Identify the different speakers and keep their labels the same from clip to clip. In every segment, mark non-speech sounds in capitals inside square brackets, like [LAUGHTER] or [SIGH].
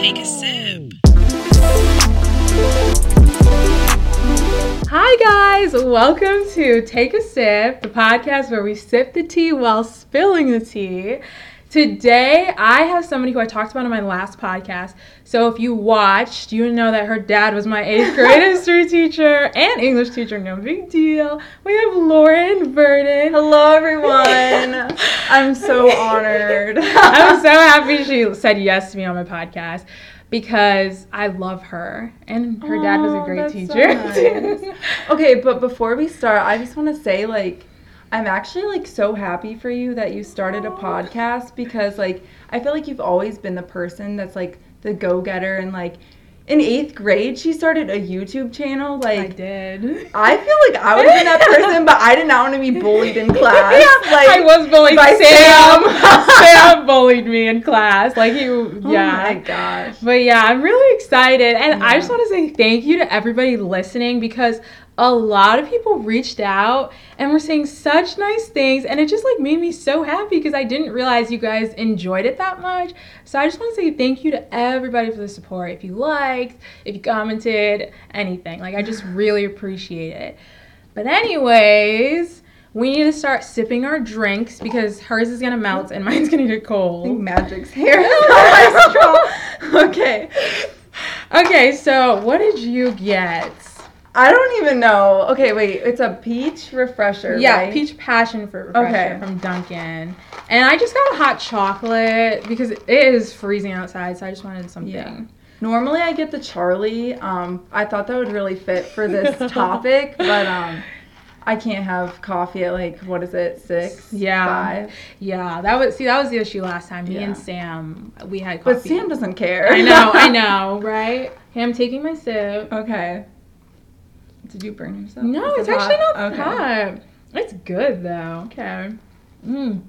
Speaker 1: Take a sip.
Speaker 2: Hi, guys. Welcome to Take a Sip, the podcast where we sip the tea while spilling the tea. Today, I have somebody who I talked about in my last podcast. So, if you watched, you know that her dad was my eighth grade [LAUGHS] history teacher and English teacher. No big deal. We have Lauren Vernon.
Speaker 3: Hello, everyone. [LAUGHS] I'm so honored. [LAUGHS]
Speaker 2: I'm so happy she said yes to me on my podcast because I love her and her dad was a great
Speaker 3: that's so
Speaker 2: teacher.
Speaker 3: nice. okay, but before we start, I just want to say, like, I'm actually like so happy for you that you started a podcast because, like, I feel like you've always been the person that's like the go-getter and like in eighth grade she started a YouTube channel. Like I
Speaker 2: did.
Speaker 3: I feel like I would have been that person, but I did not want to be bullied in class. [LAUGHS]
Speaker 2: Yeah,
Speaker 3: like,
Speaker 2: I was bullied.
Speaker 3: by
Speaker 2: Sam.
Speaker 3: Sam. [LAUGHS]
Speaker 2: Sam [LAUGHS] bullied me in class. Like you, oh yeah.
Speaker 3: Oh my gosh.
Speaker 2: But yeah, I'm really excited, and I just want to say thank you to everybody listening because a lot of people reached out and were saying such nice things, and it just like made me so happy because I didn't realize you guys enjoyed it that much. So I just want to say thank you to everybody for the support. If you liked, if you commented, anything, like I just really appreciate it. But anyways. We need to start sipping our drinks because hers is gonna melt and mine's gonna get cold.
Speaker 3: I think Magic's hair is on my straw. Okay.
Speaker 2: Okay, so what did you get?
Speaker 3: I don't even know. Okay, wait. It's a peach refresher.
Speaker 2: Yeah,
Speaker 3: right?
Speaker 2: peach passion fruit refresher
Speaker 3: Okay.
Speaker 2: from Dunkin'. And I just got a hot chocolate because it is freezing outside, so I just wanted something.
Speaker 3: Yeah. Normally I get the Charli. Um, I thought that would really fit for this [LAUGHS] topic, but um, I can't have coffee at like what is it six?
Speaker 2: Yeah.
Speaker 3: Five.
Speaker 2: Yeah, that was see that was the issue last time. Me
Speaker 3: Yeah.
Speaker 2: and Sam, we had coffee.
Speaker 3: But Sam doesn't care.
Speaker 2: I know, I [LAUGHS] know, right? Hey, I'm taking my sip.
Speaker 3: Okay. Did you burn yourself?
Speaker 2: No, it's
Speaker 3: it
Speaker 2: actually
Speaker 3: hot?
Speaker 2: not hot. It's good though. Okay. Mmm.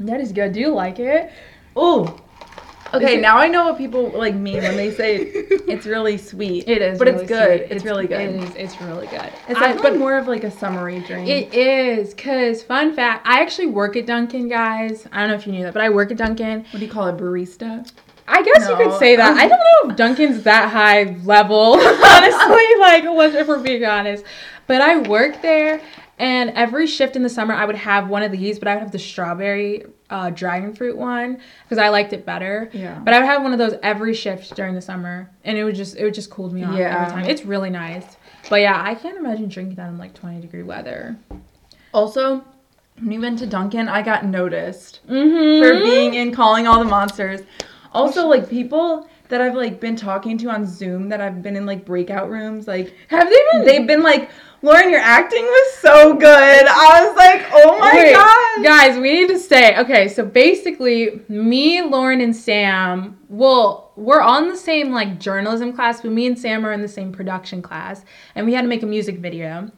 Speaker 2: That is good. Do you like it?
Speaker 3: Oh. Okay,
Speaker 2: it-
Speaker 3: now I know what people like mean when they say [LAUGHS] it's really sweet.
Speaker 2: It is,
Speaker 3: but
Speaker 2: really
Speaker 3: it's good.
Speaker 2: sweet.
Speaker 3: It's, really good.
Speaker 2: It is. It's really good.
Speaker 3: It's
Speaker 2: I-
Speaker 3: like, but more of like a summery drink.
Speaker 2: It is, cause fun fact, I actually work at Dunkin', guys. I don't know if you knew that, but I work at Dunkin'.
Speaker 3: what do you call it, barista?
Speaker 2: I guess you could say that. I don't know if [LAUGHS] Dunkin's that high level, [LAUGHS] honestly. Like, let's- if we're being honest, but I work there, and every shift in the summer, I would have one of these, but I would have the strawberry uh, dragon fruit one because I liked it better.
Speaker 3: Yeah.
Speaker 2: But I would have one of those every shift during the summer, and it would just it would just cool me off
Speaker 3: Yeah.
Speaker 2: every time. It's really nice. But yeah, I can't imagine drinking that in like 20 degree weather.
Speaker 3: Also, when we went to Duncan, I got noticed
Speaker 2: Mm-hmm.
Speaker 3: for being in calling all the monsters. Also, like people that I've like been talking to on Zoom that I've been in like breakout rooms, like
Speaker 2: Have they been?
Speaker 3: they've been like, Lauren, your acting was so good. I was like, oh my
Speaker 2: Wait,
Speaker 3: god.
Speaker 2: guys, we need to stay. okay. So basically, me, Lauren, and Sam. Well, we're on the same like journalism class, but me and Sam are in the same production class, and we had to make a music video.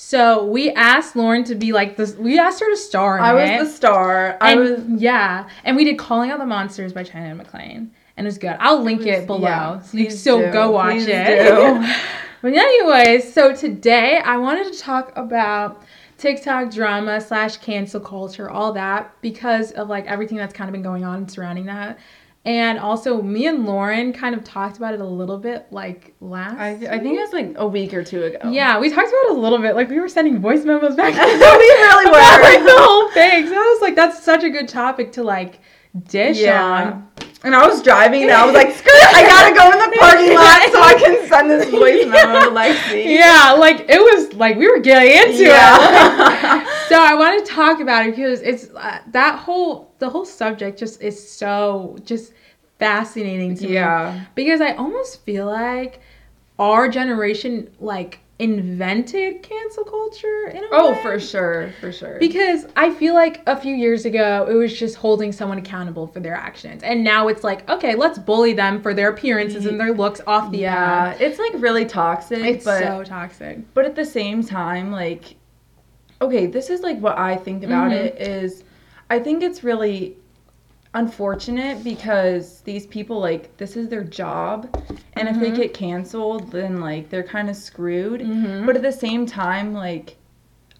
Speaker 2: So we asked Lauren to be like this. We asked her to star in
Speaker 3: I
Speaker 2: it.
Speaker 3: was the star. I
Speaker 2: and
Speaker 3: was
Speaker 2: yeah, and we did "Calling All the Monsters" by China Anne McClain, and it was good. I'll link it below,
Speaker 3: yeah,
Speaker 2: so you can still
Speaker 3: do.
Speaker 2: go watch
Speaker 3: Please
Speaker 2: it. [LAUGHS] but anyways, so today I wanted to talk about TikTok drama slash cancel culture, all that because of like everything that's kind of been going on surrounding that. And also, me and Lauren kind of talked about it a little bit like last.
Speaker 3: I, I think it was like a week or two ago.
Speaker 2: Yeah, we talked about it a little bit. Like we were sending voice memos back. [LAUGHS] and
Speaker 3: we really
Speaker 2: about,
Speaker 3: were.
Speaker 2: like the whole thing. So I was like, that's such a good topic to like dish
Speaker 3: Yeah.
Speaker 2: on.
Speaker 3: And I was driving and I was like, [LAUGHS] screw it, I gotta go in the parking lot [LAUGHS] so I can send this voice memo to Lexi.
Speaker 2: Yeah, like it was like we were getting into it.
Speaker 3: Yeah.
Speaker 2: so I want to talk about it because it's uh, that whole the whole subject just is so just fascinating to me.
Speaker 3: yeah.
Speaker 2: Because I almost feel like our generation like invented cancel culture in a
Speaker 3: Oh,
Speaker 2: way.
Speaker 3: for sure, for sure.
Speaker 2: Because I feel like a few years ago, it was just holding someone accountable for their actions. And now it's like, okay, let's bully them for their appearances and their looks off the
Speaker 3: yeah, it's like really toxic,
Speaker 2: It's
Speaker 3: but
Speaker 2: so toxic.
Speaker 3: but at the same time, like, okay, this is like what I think about
Speaker 2: Mhm.
Speaker 3: it is, I think it's really unfortunate because these people like this is their job, and if they
Speaker 2: Mhm.
Speaker 3: get canceled, then like they're kind of screwed.
Speaker 2: Mhm.
Speaker 3: But at the same time, like.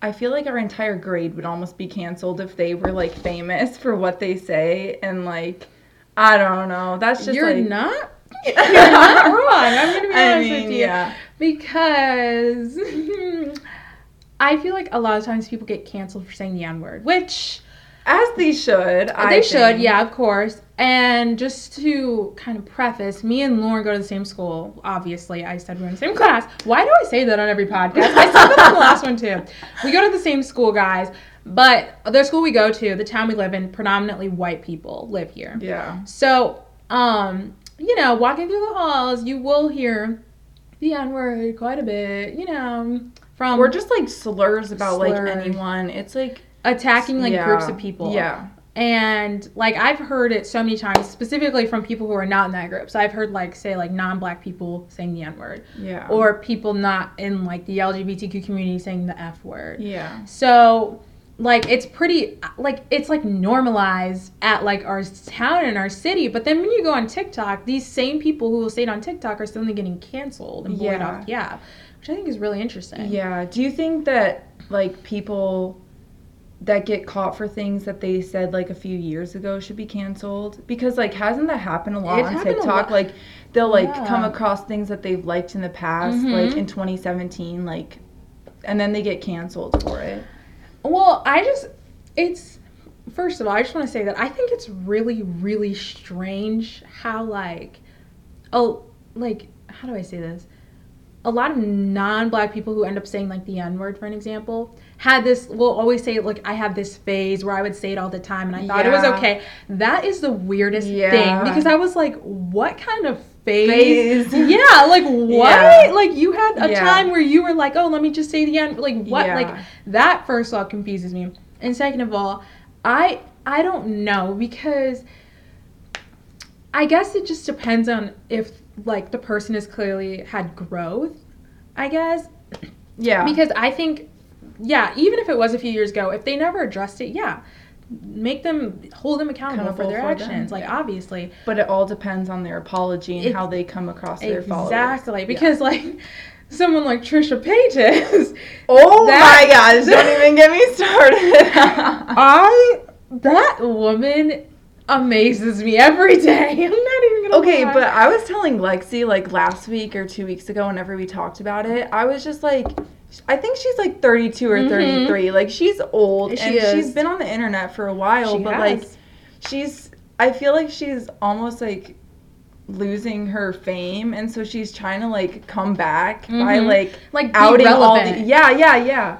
Speaker 3: I feel like our entire grade would almost be canceled if they were like famous for what they say and like I don't know. That's just
Speaker 2: you're
Speaker 3: like,
Speaker 2: not. [LAUGHS] You're not wrong. I'm gonna be
Speaker 3: I
Speaker 2: honest
Speaker 3: mean,
Speaker 2: with you
Speaker 3: yeah.
Speaker 2: because [LAUGHS] I feel like a lot of times people get canceled for saying the N word, which
Speaker 3: As they should. I
Speaker 2: they should, yeah, of course. And just to kind of preface, me and Lauren go to the same school. Obviously, I said we're in the same class. Why do I say that on every podcast? I said that on the last one too. We go to the same school, guys. But the school we go to, the town we live in, predominantly white people live here.
Speaker 3: Yeah.
Speaker 2: So, um, you know, walking through the halls, you will hear the N word quite a bit, you know, from
Speaker 3: Or just like slurs about like anyone. It's like
Speaker 2: attacking like
Speaker 3: yeah.
Speaker 2: groups of people.
Speaker 3: Yeah.
Speaker 2: And like I've heard it so many times, specifically from people who are not in that group. So I've heard like say like non-black people saying the N-word,
Speaker 3: Yeah.
Speaker 2: or people not in like the LGBTQ community saying the F word.
Speaker 3: yeah.
Speaker 2: So like it's pretty like it's like normalized at like our town and our city. But then when you go on TikTok, these same people who will say it on TikTok are suddenly getting canceled and
Speaker 3: Yeah.
Speaker 2: off the app, which I think is really interesting.
Speaker 3: Yeah. Do you think that like people that get caught for things that they said like a few years ago should be canceled? Because like hasn't that happened a lot
Speaker 2: It
Speaker 3: on TikTok?
Speaker 2: lot.
Speaker 3: Like they'll like
Speaker 2: Yeah.
Speaker 3: come across things that they've liked in the past,
Speaker 2: Mhm.
Speaker 3: like in 2017, like, and then they get canceled for it.
Speaker 2: Well, I just, it's, first of all, I just want to say that I think it's really, really strange how, like, oh, like, how do I say this? A lot of non black people who end up saying, like, the N word, for an example, had this, will always say, like, I have this phase where I would say it all the time and I thought it was okay. That is the weirdest
Speaker 3: Yeah.
Speaker 2: thing because I was like, what kind of phase?
Speaker 3: Phase. [LAUGHS]
Speaker 2: Yeah, like, [LAUGHS] what?
Speaker 3: Yeah.
Speaker 2: Like, you had a
Speaker 3: Yeah.
Speaker 2: time where you were like, oh, let me just say the end. like, what?
Speaker 3: Yeah.
Speaker 2: Like, that first of all confuses me and second of all i i don't know because i guess it just depends on if like the person has clearly had growth i guess
Speaker 3: Yeah.
Speaker 2: because i think yeah even if it was a few years ago if they never addressed it yeah make them hold them accountable for their
Speaker 3: for them,
Speaker 2: actions like
Speaker 3: yeah.
Speaker 2: obviously
Speaker 3: but it all depends on their apology and
Speaker 2: It-
Speaker 3: how they come across their followers.
Speaker 2: exactly
Speaker 3: Yeah.
Speaker 2: because like someone like trisha paytas [LAUGHS]
Speaker 3: Oh
Speaker 2: That-
Speaker 3: my gosh, don't [LAUGHS] even get me started.
Speaker 2: I that woman amazes me every day. [LAUGHS] I'm not even gonna
Speaker 3: okay,
Speaker 2: lie.
Speaker 3: but I was telling Lexi like last week or two weeks ago, whenever we talked about it, I was just like, I think she's like 32 or
Speaker 2: Mhm.
Speaker 3: 33. Like she's old
Speaker 2: She
Speaker 3: and
Speaker 2: is.
Speaker 3: she's been on the internet for a while,
Speaker 2: She
Speaker 3: but
Speaker 2: has.
Speaker 3: like she's, I feel like she's almost like losing her fame, and so she's trying to like come back by
Speaker 2: Mhm.
Speaker 3: like
Speaker 2: like
Speaker 3: outing all the yeah yeah yeah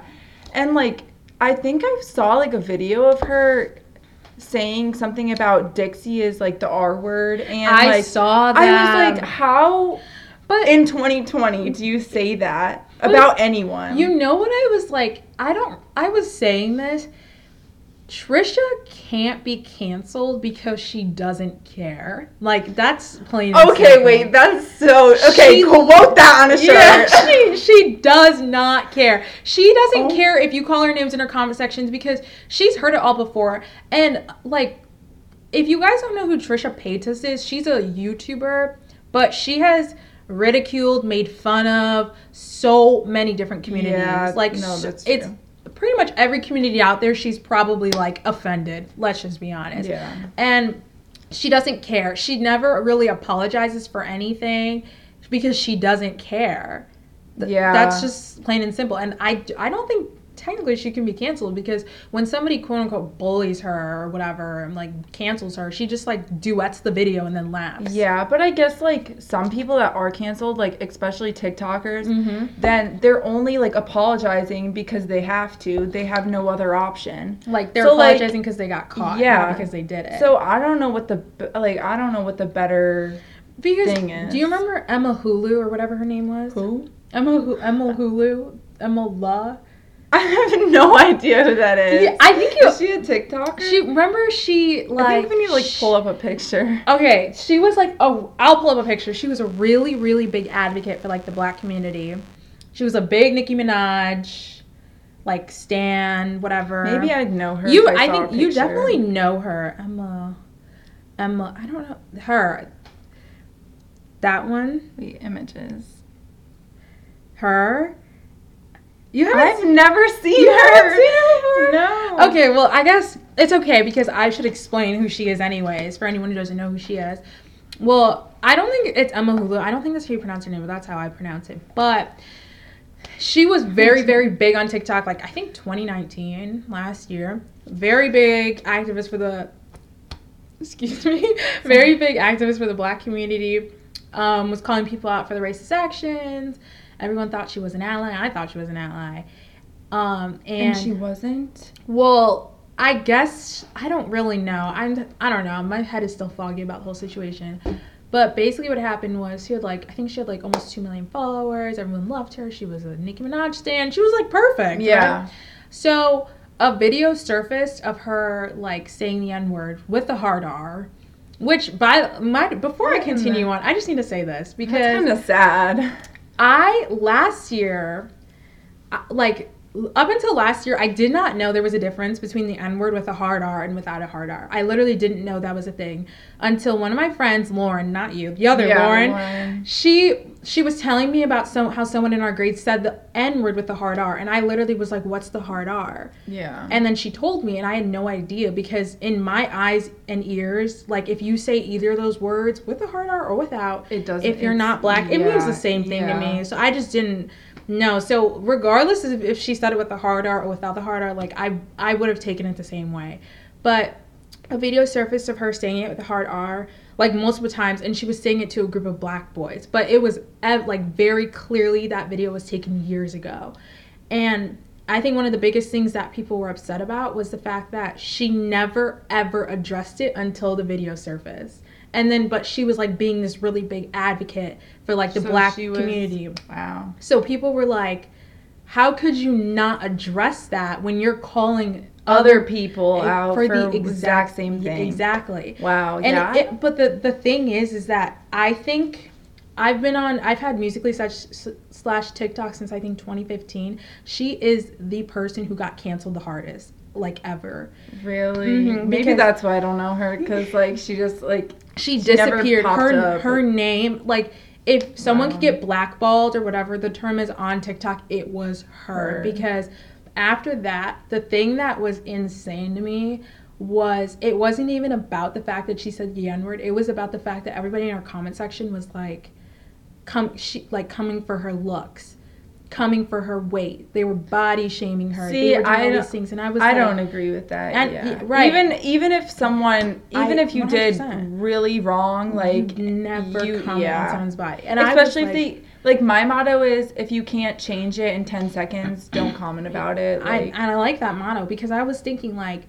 Speaker 3: and like i think i saw like a video of her saying something about dixie is like the r word and
Speaker 2: I
Speaker 3: like
Speaker 2: saw that.
Speaker 3: i was like how
Speaker 2: but
Speaker 3: in 2020 do you say that
Speaker 2: But
Speaker 3: about anyone
Speaker 2: you know what I was like? I don't. I was saying this. Trisha can't be canceled because she doesn't care. Like that's plain.
Speaker 3: okay wait that's so okay
Speaker 2: She-
Speaker 3: quote that on a shirt
Speaker 2: Yeah, [LAUGHS] she she does not care. She doesn't
Speaker 3: Oh.
Speaker 2: care if you call her names in her comment sections because she's heard it all before. And like, if you guys don't know who Trisha Paytas is, she's a YouTuber, but she has ridiculed, made fun of so many different communities.
Speaker 3: Yeah,
Speaker 2: like,
Speaker 3: no, that's
Speaker 2: it's
Speaker 3: true.
Speaker 2: pretty much every community out there. She's probably like offended. Let's just be honest
Speaker 3: yeah
Speaker 2: and she doesn't care. She never really apologizes for anything because she doesn't care. Th-
Speaker 3: Yeah.
Speaker 2: That's just plain and simple. And I, I don't think technically she can be canceled because when somebody quote unquote bullies her or whatever and like cancels her, she just like duets the video and then laughs.
Speaker 3: yeah but i guess like some people that are canceled like especially tiktokers
Speaker 2: Mm-hmm.
Speaker 3: then they're only like apologizing because they have to. They have no other option.
Speaker 2: Like they're
Speaker 3: So,
Speaker 2: apologizing because they got caught,
Speaker 3: yeah.
Speaker 2: because they did it.
Speaker 3: So I don't know what the b- like. I don't know what the better.
Speaker 2: because
Speaker 3: thing is-
Speaker 2: do you remember Emma Hulu or whatever her name was?
Speaker 3: Who?
Speaker 2: Emma Emma Hulu, Emma La. [LAUGHS]
Speaker 3: I have no idea who that is.
Speaker 2: Yeah, I think you.
Speaker 3: Is she a TikToker?
Speaker 2: She remember she like.
Speaker 3: I think we need to like pull up a picture.
Speaker 2: Okay, she was like, oh, I'll pull up a picture. She was a really, really big advocate for like the black community. She was a big Nicki Minaj, like Stan, whatever.
Speaker 3: Maybe I'd know her.
Speaker 2: you.
Speaker 3: I,
Speaker 2: I, think you definitely know her, Emma. Emma, I don't know her. That one,
Speaker 3: The images.
Speaker 2: her. You haven't
Speaker 3: I've never seen
Speaker 2: You
Speaker 3: her.
Speaker 2: haven't seen her before?
Speaker 3: No.
Speaker 2: Okay, well, I guess it's okay because I should explain who she is, anyways, for anyone who doesn't know who she is. Well, I don't think it's Emma Hulu. I don't think that's how you pronounce her name, but that's how I pronounce it. But she was very, very big on TikTok, like I think 2019, last year. Very big activist for the, excuse me, [LAUGHS] very big activist for the black community. Um, was calling people out for the racist actions. Everyone thought she was an ally. I thought she was an ally. Um,
Speaker 3: And she wasn't.
Speaker 2: well, I guess I don't really know. I'm I don't know. My head is still foggy about the whole situation. But basically, what happened was she had like I think she had like almost two million followers. Everyone loved her. She was a Nicki Minaj stan. She was like perfect.
Speaker 3: Yeah.
Speaker 2: right? So a video surfaced of her like saying the N word with the hard R, which by my before I continue on, I just need to say this because
Speaker 3: kind of sad.
Speaker 2: I last year, uh, like up until last year, I did not know there was a difference between the N word with a hard R and without a hard R. I literally didn't know that was a thing until one of my friends, Lauren, not you, the other
Speaker 3: Yeah,
Speaker 2: Lauren,
Speaker 3: Lauren.
Speaker 2: she she was telling me about so how someone in our grade said the N word with the hard R, and I literally was like, "What's the hard R?"
Speaker 3: Yeah.
Speaker 2: And then she told me, and I had no idea because in my eyes and ears, like if you say either of those words with a hard R or without,
Speaker 3: it doesn't.
Speaker 2: if you're not black, it means the same thing
Speaker 3: yeah.
Speaker 2: to me. So I just didn't know. So regardless of if she said it with the hard R or without the hard R, like I I would have taken it the same way. But a video surfaced of her saying it with the hard R like multiple times, and she was saying it to a group of black boys. But it was like very clearly that video was taken years ago, and. I think one of the biggest things that people were upset about was the fact that she never ever addressed it until the video surfaced. And then, but she was like being this really big advocate for like the
Speaker 3: So
Speaker 2: black
Speaker 3: was-
Speaker 2: community.
Speaker 3: Wow.
Speaker 2: So people were like, how could you not address that when you're calling
Speaker 3: Other people out for, the exact,
Speaker 2: exact
Speaker 3: same thing.
Speaker 2: Exactly.
Speaker 3: Wow.
Speaker 2: And
Speaker 3: yeah.
Speaker 2: it, but the the thing is, is that I think I've been on. I've had musical.ly slash slash TikTok since I think 2015. She is the person who got canceled the hardest, like ever.
Speaker 3: really?
Speaker 2: Mhm,
Speaker 3: Maybe that's why I don't know her because like she just like
Speaker 2: She
Speaker 3: She
Speaker 2: disappeared. Her
Speaker 3: up.
Speaker 2: her name like. If someone could get blackballed or whatever the term is on TikTok, it was her.
Speaker 3: Her.
Speaker 2: Because after that, the thing that was insane to me was it wasn't even about the fact that she said the N word. It was about the fact that everybody in our comment section was like, come she like coming for her looks, coming for her weight. They were body shaming her.
Speaker 3: See,
Speaker 2: they were doing
Speaker 3: I
Speaker 2: all
Speaker 3: don't-
Speaker 2: these things, and I was
Speaker 3: I
Speaker 2: like,
Speaker 3: don't agree with that.
Speaker 2: And-
Speaker 3: yeah.
Speaker 2: right.
Speaker 3: Even even if someone even
Speaker 2: I-
Speaker 3: if you did
Speaker 2: 100%.
Speaker 3: really wrong, like
Speaker 2: you never
Speaker 3: you-
Speaker 2: comment
Speaker 3: yeah.
Speaker 2: on someone's body, and
Speaker 3: especially if
Speaker 2: like,
Speaker 3: they like my motto is if you can't change it in 10 seconds, don't comment about it.
Speaker 2: I and I like that motto because I was thinking like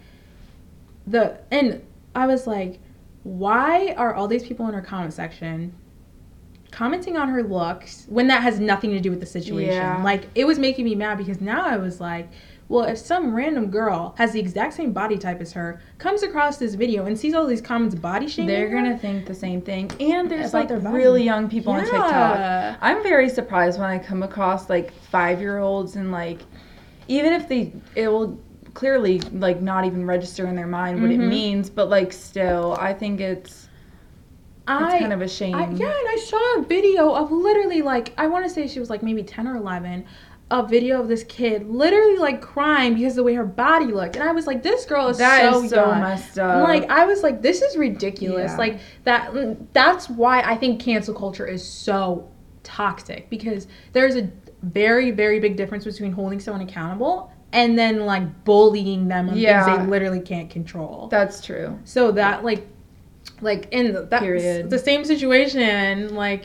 Speaker 2: the and I was like, why are all these people in her comment section commenting on her looks when that has nothing to do with the situation?
Speaker 3: Yeah.
Speaker 2: Like it was making me mad because now I was like, well, if some random girl has the exact same body type as her, comes across this video and sees all these comments body shaming,
Speaker 3: they're
Speaker 2: her,
Speaker 3: gonna think the same thing. And there's like really young people on TikTok. I'm very surprised when I come across like five year olds and like even if they it will clearly like not even register in their mind what
Speaker 2: Mhm.
Speaker 3: it means, but like still I think it's it's
Speaker 2: I
Speaker 3: kind of a shame.
Speaker 2: I, yeah, and I saw a video of literally like I want to say she was like maybe ten or eleven, a video of this kid literally like crying because of the way her body looked, and I was like, this girl is
Speaker 3: That
Speaker 2: so
Speaker 3: is so messed up.
Speaker 2: Like I was like, this is ridiculous.
Speaker 3: Yeah.
Speaker 2: Like that. That's why I think cancel culture is so toxic because there's a very very big difference between holding someone accountable and then like bullying them on
Speaker 3: Yeah.
Speaker 2: things they literally can't control.
Speaker 3: That's true.
Speaker 2: So that like like in the, that
Speaker 3: Period.
Speaker 2: the same situation like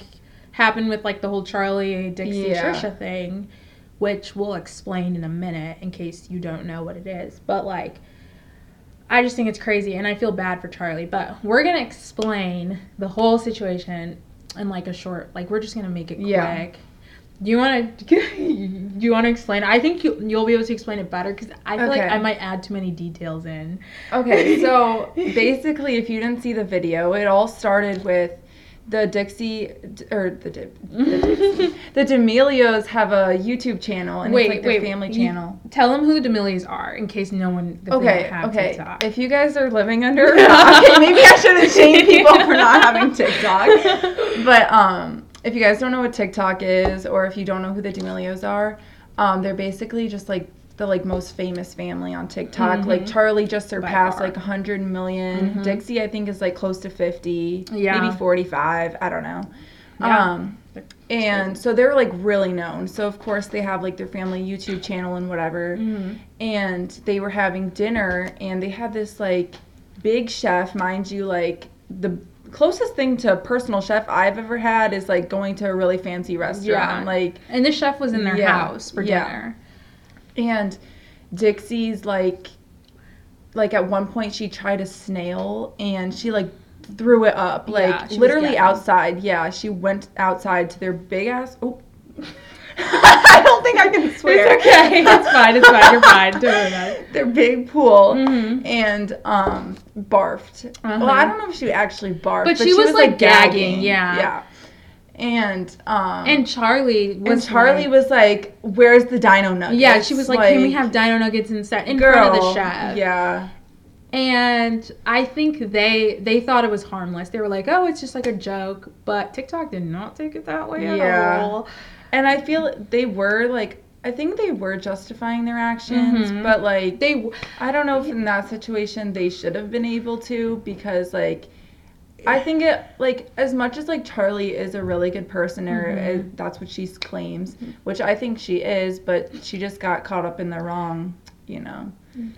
Speaker 2: happened with like the whole Charli Dixie
Speaker 3: Yeah.
Speaker 2: Trisha thing, which we'll explain in a minute in case you don't know what it is. But like I just think it's crazy and I feel bad for Charli, but we're going to explain the whole situation in like a short like we're just going to make it quick.
Speaker 3: Yeah.
Speaker 2: Do you want to [LAUGHS] do you want to explain? I think you you'll be able to explain it better cuz I feel like I might add too many details in.
Speaker 3: Okay, [LAUGHS] so basically, if you didn't see the video, it all started with the Dixie or the the, Dixie, [LAUGHS] the D'Amelios have a YouTube channel and
Speaker 2: Wait,
Speaker 3: it's like their
Speaker 2: wait,
Speaker 3: family
Speaker 2: you-
Speaker 3: channel.
Speaker 2: Tell them who the D'Amelios are in case no one.
Speaker 3: Okay,
Speaker 2: have
Speaker 3: okay.
Speaker 2: TikTok.
Speaker 3: If you guys are living under a rock, maybe I shouldn't shame people for not having TikTok. But um, if you guys don't know what TikTok is, or if you don't know who the D'Amelios are, Um, they're basically just like the like most famous family on TikTok. Like
Speaker 2: Mhm.
Speaker 3: Charli just surpassed like 100 million.
Speaker 2: Mhm.
Speaker 3: Dixie I think is like close to 50,
Speaker 2: Yeah.
Speaker 3: maybe 45. I don't know.
Speaker 2: Yeah.
Speaker 3: Um, and so they're like really known. So of course they have like their family YouTube channel and whatever.
Speaker 2: Mhm.
Speaker 3: And they were having dinner and they had this like big chef, mind you, like the closest thing to a personal chef I've ever had is like going to a really fancy restaurant.
Speaker 2: Yeah.
Speaker 3: Like
Speaker 2: And the chef was in their
Speaker 3: Yeah,
Speaker 2: house for
Speaker 3: yeah.
Speaker 2: dinner.
Speaker 3: and Dixie's like like at one point she tried a snail and she like threw it up like literally outside. Yeah, she went outside to their big ass Oh. [LAUGHS] I don't think I can swear.
Speaker 2: It's okay. It's fine. It's fine. You're fine. Don't worry about it.
Speaker 3: Their big pool.
Speaker 2: Mhm.
Speaker 3: And um barfed. Well,
Speaker 2: Uh-huh.
Speaker 3: I don't know if she actually barfed,
Speaker 2: But she was, like, gagging, yeah.
Speaker 3: Yeah. And um
Speaker 2: And Charli was
Speaker 3: and Charli
Speaker 2: like-
Speaker 3: was like, "Where's the dino nuggets?"
Speaker 2: Yeah, she was like, "Can we have dino nuggets instead in front of the chef?"
Speaker 3: Yeah.
Speaker 2: And I think they they thought it was harmless. They were like, "Oh, it's just like a joke," but TikTok did not take it that way at
Speaker 3: Yeah.
Speaker 2: all.
Speaker 3: And I feel they were like I think they were justifying their actions,
Speaker 2: Mhm.
Speaker 3: but like
Speaker 2: They
Speaker 3: I don't know if in that situation they should have been able to because like I think it like as much as like Charli is a really good person or uh, that's what she claims, which I think she is, but she just got caught up in the wrong, you know.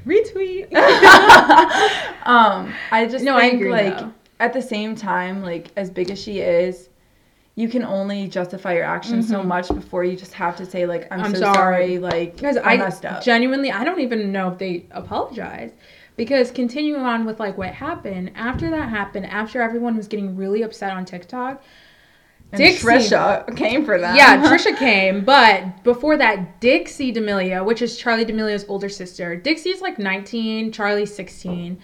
Speaker 2: retweet. [LAUGHS] [LAUGHS]
Speaker 3: um, I just
Speaker 2: No, I
Speaker 3: think
Speaker 2: agree,
Speaker 3: like
Speaker 2: though.
Speaker 3: at the same time, like as big as she is, you can only justify your actions so
Speaker 2: Mhm.
Speaker 3: much before you just have to say like I'm,
Speaker 2: I'm
Speaker 3: so
Speaker 2: sorry.
Speaker 3: sorry, like
Speaker 2: because
Speaker 3: I,
Speaker 2: I,
Speaker 3: messed up.
Speaker 2: genuinely I don't even know if they apologized. Because continuing on with like what happened after that happened, after everyone was getting really upset on TikTok,
Speaker 3: and
Speaker 2: Dixie-
Speaker 3: Trisha came for that.
Speaker 2: Yeah, [LAUGHS] Trisha came, but before that, Dixie D'Amelio, which is Charli D'Amelio's older sister. Dixie's like 19, Charli's 16.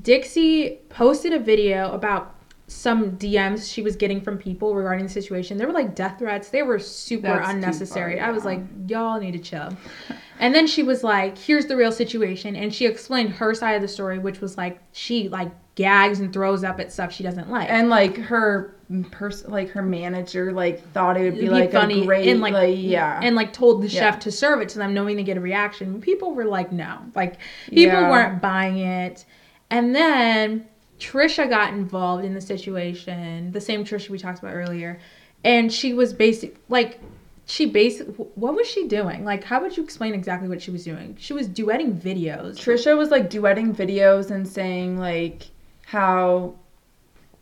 Speaker 2: Dixie posted a video about some DMs she was getting from people regarding the situation. They were like death threats. They were super
Speaker 3: That's
Speaker 2: unnecessary.
Speaker 3: far,
Speaker 2: I was like, y'all need to chill. [LAUGHS] And then she was like, here's the real situation. And she explained her side of the story, which was like, she like gags and throws up at stuff she doesn't like.
Speaker 3: and like her person, like her manager, like thought it would be
Speaker 2: It'd
Speaker 3: like a great,
Speaker 2: and
Speaker 3: like,
Speaker 2: like,
Speaker 3: yeah,
Speaker 2: and like told the
Speaker 3: Yeah.
Speaker 2: chef to serve it to them knowing they get a reaction people were like no like people
Speaker 3: Yeah.
Speaker 2: weren't buying it and then trisha got involved in the situation the same trisha we talked about earlier and she was basic like she basically what was she doing like how would you explain exactly what she was doing she was duetting videos
Speaker 3: Trisha was like duetting videos and saying like how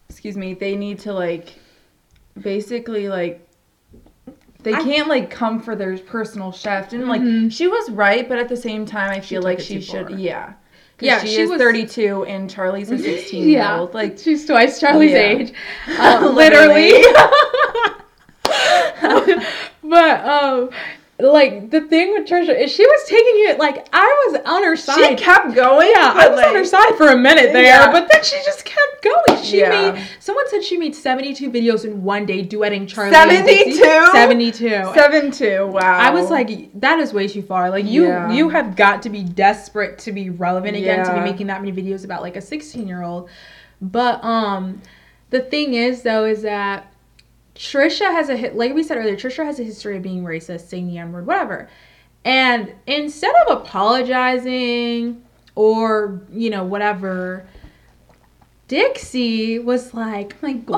Speaker 3: excuse me, they need to like basically like they
Speaker 2: I-
Speaker 3: can't like come for their personal chef and like
Speaker 2: Mhm.
Speaker 3: she was right, but at the same time I feel
Speaker 2: took
Speaker 3: like she should
Speaker 2: far.
Speaker 3: yeah.
Speaker 2: Yeah,
Speaker 3: she,
Speaker 2: she
Speaker 3: is
Speaker 2: was-
Speaker 3: 32 and Charli's a [LAUGHS] 16 year old. Like
Speaker 2: she's twice charli's
Speaker 3: Yeah.
Speaker 2: age uh, [LAUGHS]
Speaker 3: Literally.
Speaker 2: literally [LAUGHS] but um like the thing with Trisha is she was taking it like I was on her side.
Speaker 3: she kept going.
Speaker 2: yeah, I was on her side for a minute there,
Speaker 3: Yeah.
Speaker 2: but then she just kept going. She
Speaker 3: Yeah.
Speaker 2: made someone said she made 72 videos in one day duetting Charli.
Speaker 3: 72?
Speaker 2: 72.
Speaker 3: 7 2. Wow.
Speaker 2: I was like, that is way too far. Like you,
Speaker 3: Yeah.
Speaker 2: you have got to be desperate to be relevant again to be making that many videos about like a 16 year old. But um, the thing is though is that Trisha has a hit. Like we said earlier, Trisha has a history of being racist, saying the n word, whatever. And instead of apologizing or you know whatever, Dixie was like,
Speaker 3: Like,
Speaker 2: "Hmm,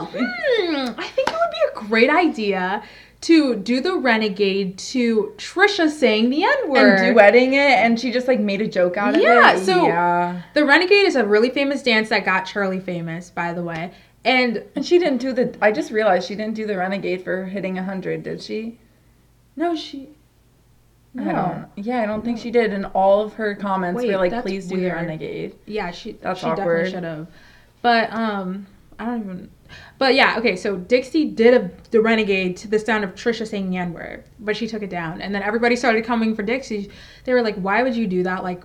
Speaker 2: I think it would be a great idea to do the renegade to Trisha saying the N word and
Speaker 3: duetting it, and she just like made a joke out of
Speaker 2: Yeah,
Speaker 3: it.
Speaker 2: so-
Speaker 3: yeah, so
Speaker 2: The renegade is a really famous dance that got Charli famous, by the way. And
Speaker 3: and she didn't do the. I just realized she didn't do the renegade for hitting hundred, did she?
Speaker 2: no, she.
Speaker 3: I
Speaker 2: No.
Speaker 3: don't. Yeah, I don't think she did. And all of her comments
Speaker 2: Wait,
Speaker 3: were like, "Please do the renegade."
Speaker 2: Yeah, she.
Speaker 3: That's
Speaker 2: she
Speaker 3: awkward.
Speaker 2: definitely should have. But um, I don't even. But yeah, okay. So Dixie did a, the renegade to the sound of Trisha saying the N word, but she took it down, and then everybody started coming for Dixie. They were like, "Why would you do that? Like,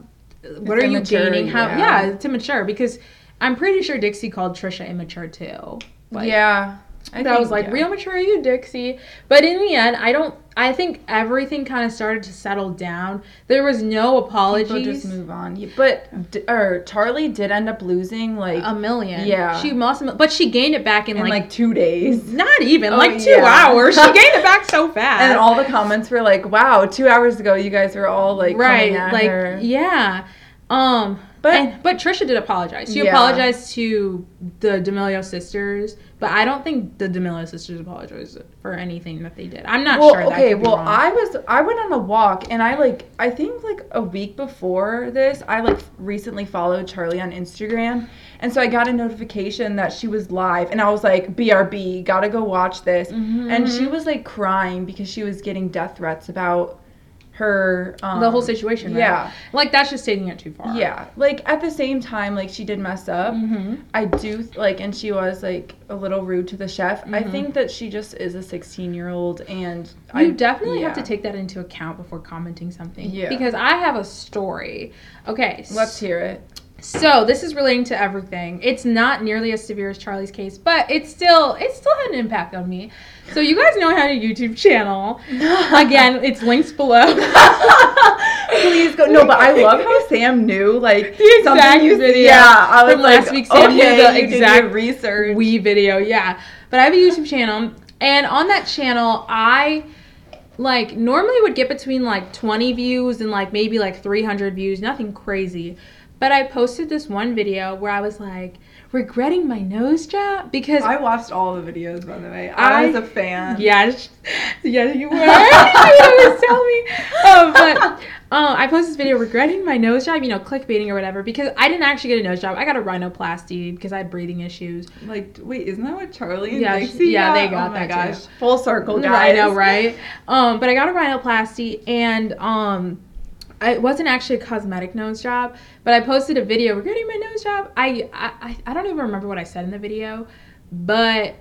Speaker 2: what
Speaker 3: It's
Speaker 2: are you gaining? How?
Speaker 3: yeah.
Speaker 2: Yeah, it's immature because I'm pretty sure Dixie called Trisha immature too. Like,
Speaker 3: yeah, I
Speaker 2: that was like
Speaker 3: yeah.
Speaker 2: real mature you dixie but in the end i don't i think everything kind of started to settle down there was no
Speaker 3: People
Speaker 2: apologies
Speaker 3: just move on. But or Charli did end up losing like
Speaker 2: a million
Speaker 3: Yeah.
Speaker 2: she must have but she gained it back in,
Speaker 3: in
Speaker 2: like,
Speaker 3: like, two days. [LAUGHS]
Speaker 2: not even
Speaker 3: Oh,
Speaker 2: like two
Speaker 3: yeah.
Speaker 2: hours she [LAUGHS] gained it back so fast
Speaker 3: And all the comments were like, "Wow, two hours ago, you guys were all like
Speaker 2: right like
Speaker 3: her."
Speaker 2: yeah um
Speaker 3: But-
Speaker 2: but but trisha did apologize she
Speaker 3: Yeah.
Speaker 2: apologized to the d'amelio sisters but i don't think the d'amelio sisters apologized for anything that they did i'm not
Speaker 3: well,
Speaker 2: sure
Speaker 3: okay. Well,
Speaker 2: wrong.
Speaker 3: I was I went on a walk and I like I think like a week before this, I like recently followed Charli on Instagram, and so I got a notification that she was live, and I was like, "BRB, gotta go watch this." And she
Speaker 2: Mhm.
Speaker 3: was like crying because she was getting death threats about her um,
Speaker 2: the whole situation right?
Speaker 3: Yeah,
Speaker 2: like that's just taking it too far
Speaker 3: yeah. Like at the same time, like she did mess up.
Speaker 2: hmm
Speaker 3: I do like, and she was like a little rude to the chef. I
Speaker 2: Mhm.
Speaker 3: think that she just is a 16 year old, and
Speaker 2: You
Speaker 3: I
Speaker 2: definitely have to take that into account before commenting something.
Speaker 3: Yeah.
Speaker 2: Because I have a story. Okay.
Speaker 3: Let's hear it.
Speaker 2: So this is relating to everything. It's not nearly as severe as Charli's case, but it's still it still had an impact on me. So you guys know I had a YouTube channel. [LAUGHS] Again, it's links below. [LAUGHS]
Speaker 3: Please go. No, but I love how Sam knew like
Speaker 2: The
Speaker 3: something
Speaker 2: exact
Speaker 3: you-
Speaker 2: video
Speaker 3: Yeah, I was
Speaker 2: from
Speaker 3: like,
Speaker 2: last week, Sam knew
Speaker 3: okay,
Speaker 2: the
Speaker 3: did your
Speaker 2: exact
Speaker 3: research.
Speaker 2: Wee video, yeah. But I have a YouTube channel, and on that channel, I like normally would get between like 20 views and like maybe like 300 views, nothing crazy. But I posted this one video where I was like regretting my nose job because
Speaker 3: I watched all the videos, by the way.
Speaker 2: I-
Speaker 3: I, was a fan.
Speaker 2: Yes, yes, you were. [LAUGHS] you always tell me. Um, but um, I posted this video regretting my nose job, you know, clickbaiting or whatever, because I didn't actually get a nose job. I got a rhinoplasty because I had breathing issues.
Speaker 3: Like, wait, isn't that what Charli and
Speaker 2: Yeah,
Speaker 3: Dixie
Speaker 2: yeah,
Speaker 3: got?
Speaker 2: they got
Speaker 3: oh my
Speaker 2: that too.
Speaker 3: gosh. Full circle, guys.
Speaker 2: I know, right? Um, but I got a rhinoplasty, and um, it wasn't actually a cosmetic nose job, but I posted a video regarding my nose job. I, I I- don't even remember what I said in the video, but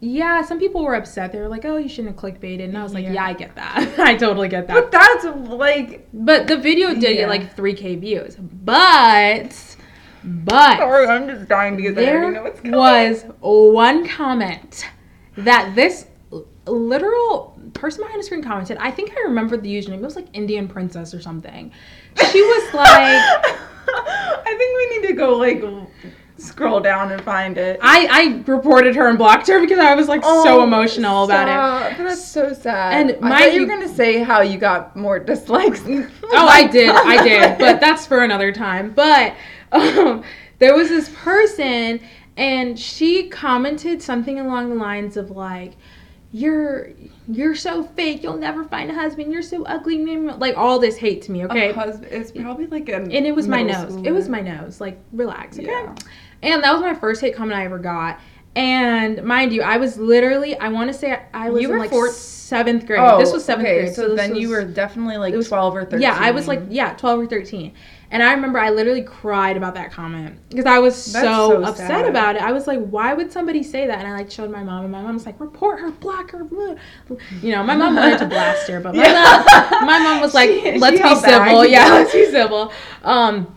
Speaker 2: yeah, some people were upset. They were like, "Oh, you shouldn't have clickbaited," and I was like,
Speaker 3: Yeah.
Speaker 2: "Yeah, I get that. [LAUGHS] I totally get that."
Speaker 3: But that's like.
Speaker 2: But the video did
Speaker 3: Yeah.
Speaker 2: get like 3k views. But but
Speaker 3: Sorry, I'm just dying because I already know
Speaker 2: there
Speaker 3: what's coming.
Speaker 2: was one comment that this literal person behind the screen commented. I think I remember the username. It was like Indian Princess or something. She was [LAUGHS] like,
Speaker 3: I think we need to go like scroll down and find it.
Speaker 2: I, I reported her and blocked her because I was like so
Speaker 3: Oh,
Speaker 2: emotional about it.
Speaker 3: stop. That's so sad.
Speaker 2: And
Speaker 3: I
Speaker 2: my-
Speaker 3: thought you were gonna say how you got more dislikes. [LAUGHS]
Speaker 2: Oh, I did, I [LAUGHS] did, but that's for another time. But um, there was this person, and she commented something along the lines of like, "You're you're so fake. You'll never find a husband. You're so ugly." Like all this hate to me. Okay,
Speaker 3: A husband, it's probably like a.
Speaker 2: and it was my nose. It was my nose. Like relax. Okay.
Speaker 3: Yeah.
Speaker 2: And that was my first hate comment I ever got. And mind you, I was literally, I want to say I was
Speaker 3: You
Speaker 2: in
Speaker 3: were
Speaker 2: like
Speaker 3: four-
Speaker 2: seventh grade.
Speaker 3: Oh,
Speaker 2: this was seventh
Speaker 3: okay,
Speaker 2: grade.
Speaker 3: So, then you were definitely like
Speaker 2: was-
Speaker 3: twelve or thirteen.
Speaker 2: yeah, I was like, yeah, 12 or 13. And I remember I literally cried about that comment because I was so,
Speaker 3: so
Speaker 2: upset
Speaker 3: sad.
Speaker 2: about it. I was like, why would somebody say that? And I like showed my mom, and my mom was like, report her, block her. blah." You know, my mom wanted to [LAUGHS] blast her, but my,
Speaker 3: Yeah.
Speaker 2: mom, my mom was like, [LAUGHS]
Speaker 3: She-
Speaker 2: let's
Speaker 3: she
Speaker 2: be civil. Yeah, [LAUGHS] let's be civil. Um,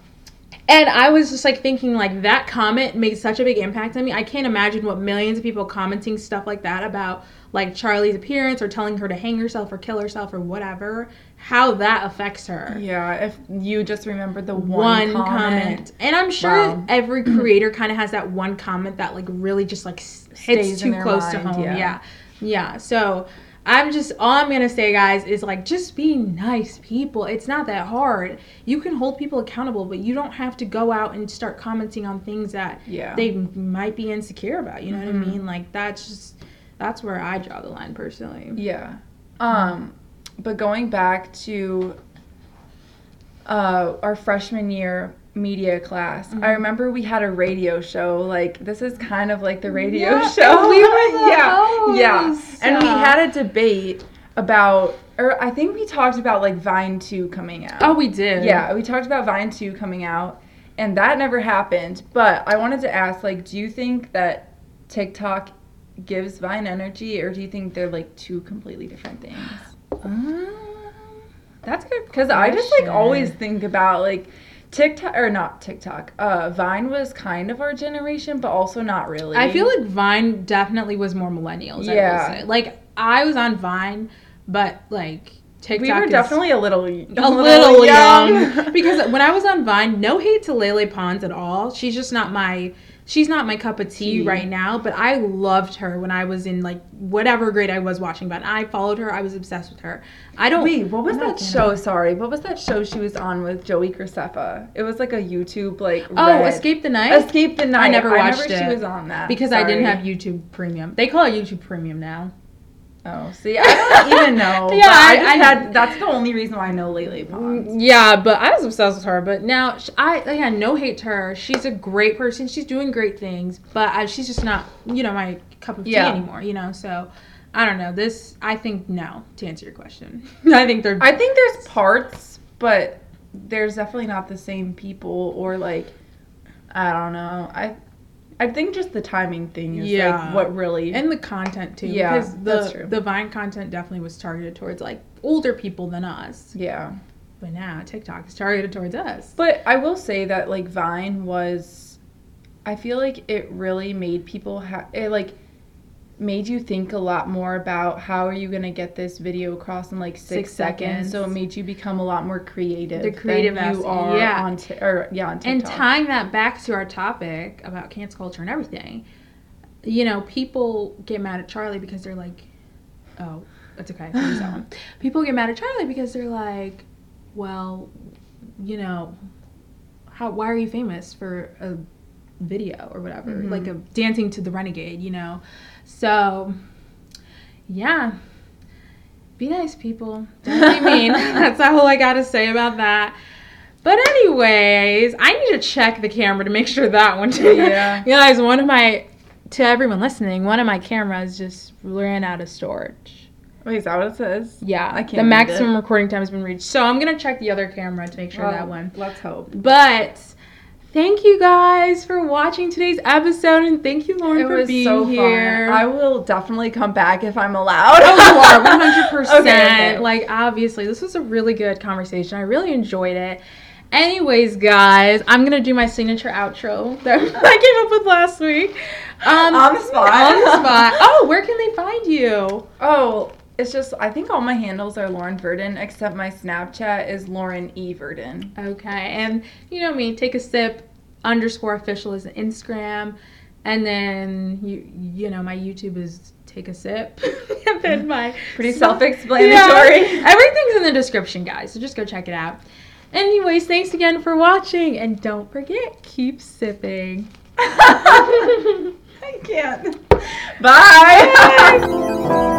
Speaker 2: and I was just like thinking, like, that comment made such a big impact on me. I can't imagine what millions of people commenting stuff like that about, like, Charli's appearance or telling her to hang herself or kill herself or whatever, how that affects her
Speaker 3: Yeah, if you just remember the one,
Speaker 2: one, comment.
Speaker 3: comment.
Speaker 2: And I'm sure
Speaker 3: Wow.
Speaker 2: every [CLEARS THROAT] creator kind of has that one comment that like really just like hits too close to home.
Speaker 3: yeah.
Speaker 2: Yeah. yeah. So I'm just all I'm gonna say, guys, is like just be nice people. It's not that hard. You can hold people accountable, but you don't have to go out and start commenting on things that
Speaker 3: Yeah.
Speaker 2: they might be insecure about. You know what I mean? Like that's just that's where I draw the line personally.
Speaker 3: Yeah. Um, but going back to uh, our freshman year media class, I
Speaker 2: Mhm.
Speaker 3: remember we had a radio show. Like this is kind of like the radio
Speaker 2: Yeah,
Speaker 3: show. [LAUGHS]
Speaker 2: we were the
Speaker 3: yeah, yeah. And we had a debate about, or I think we talked about like Vine Two coming out.
Speaker 2: Oh, we did.
Speaker 3: Yeah, we talked about Vine 2 coming out, and that never happened. But I wanted to ask, like, do you think that TikTok gives Vine energy, or do you think they're like two completely different things?
Speaker 2: Um, that's good
Speaker 3: Because I just like always think about like TikTok or not TikTok. Uh, Vine was kind of our generation, but also not really.
Speaker 2: I feel like Vine definitely was more millennials. I
Speaker 3: Yeah.
Speaker 2: say. Like I was on Vine, but like TikTok.
Speaker 3: we were definitely a little,
Speaker 2: a little young [LAUGHS] because when I was on Vine, no hate to Lele Pons at all. She's just not my. She's not my cup of tea
Speaker 3: Tea.
Speaker 2: right now, but I loved her when I was in like whatever grade I was watching But I followed her. I was obsessed with her. I don't.
Speaker 3: Wait, what was
Speaker 2: I'm
Speaker 3: that show? Sorry, what was that show she was on with Joey Graceffa? It was like a YouTube like.
Speaker 2: Oh,
Speaker 3: red-
Speaker 2: Escape the Night.
Speaker 3: Escape the Night.
Speaker 2: I never watched
Speaker 3: remember
Speaker 2: it
Speaker 3: She was on that
Speaker 2: because I didn't have YouTube Premium. They call it YouTube Premium now.
Speaker 3: Oh, see, I don't [LAUGHS] even know.
Speaker 2: Yeah,
Speaker 3: yeah, I,
Speaker 2: I- I-
Speaker 3: had. That's the only reason why I know Lele Pons.
Speaker 2: Mm, yeah, but I was obsessed with her. But now, I again, no hate to her. She's a great person. She's doing great things, but I, she's just not, you know, my cup of tea
Speaker 3: Yeah.
Speaker 2: anymore. You know, so I don't know. This, I think, no. To answer your question, [LAUGHS] I think they're.
Speaker 3: I think there's parts, but there's definitely not the same people or like. I don't know. I. I think just the timing thing is
Speaker 2: Yeah.
Speaker 3: like what really.
Speaker 2: and the content too,
Speaker 3: Yeah,
Speaker 2: because the
Speaker 3: that's true.
Speaker 2: the Vine content definitely was targeted towards like older people than us.
Speaker 3: yeah.
Speaker 2: But now TikTok is targeted towards us.
Speaker 3: But I will say that like Vine was, I feel like it really made people ha- it like made you think a lot more about how are you gonna get this video across in like six,
Speaker 2: Six
Speaker 3: seconds.
Speaker 2: seconds.
Speaker 3: So it made you become a lot more creative.
Speaker 2: The creative
Speaker 3: than you are
Speaker 2: yeah.
Speaker 3: on t- or yeah on
Speaker 2: and tying that back to our topic about cancel culture and everything you know people get mad at charli because they're like oh that's okay use that one. [LAUGHS] people get mad at charli because they're like well you know how why are you famous for a video or whatever
Speaker 3: Mhm.
Speaker 2: like a dancing to the renegade you know so yeah be nice people don't be mean [LAUGHS] that's all i gotta say about that but anyways i need to check the camera to make sure that one Too.
Speaker 3: Yeah. [LAUGHS]
Speaker 2: guys one of my to everyone listening one of my cameras just ran out of storage
Speaker 3: Wait, is that what it says?
Speaker 2: yeah
Speaker 3: I can't
Speaker 2: the maximum
Speaker 3: it.
Speaker 2: recording time has been reached so i'm gonna check the other camera to make sure that one
Speaker 3: Let's hope.
Speaker 2: but thank you guys for watching today's episode and thank you lauren
Speaker 3: It
Speaker 2: for
Speaker 3: was
Speaker 2: being
Speaker 3: so
Speaker 2: here
Speaker 3: fun. I will definitely come back if I'm allowed.
Speaker 2: Oh, you are [LAUGHS] 100%.
Speaker 3: Okay, okay.
Speaker 2: Like, obviously, this was a really good conversation. I really enjoyed it. Anyways, guys, I'm going to do my signature outro that [LAUGHS] I came up with last week. Um,
Speaker 3: On the spot.
Speaker 2: On the spot. [LAUGHS] Oh, where can they find you?
Speaker 3: Oh, it's just I think all my handles are Lauren Verdon except my Snapchat is Lauren E Verdon.
Speaker 2: Okay. And you know me, take a sip underscore official is an Instagram. And then, you you know, my YouTube is take a sip. [LAUGHS] and then [LAUGHS] my
Speaker 3: Pretty
Speaker 2: so-
Speaker 3: self-explanatory.
Speaker 2: Yeah, everything's in the description, guys. So just go check it out. Anyways, thanks again for watching, and don't forget, keep sipping. [LAUGHS]
Speaker 3: I can't. Bye.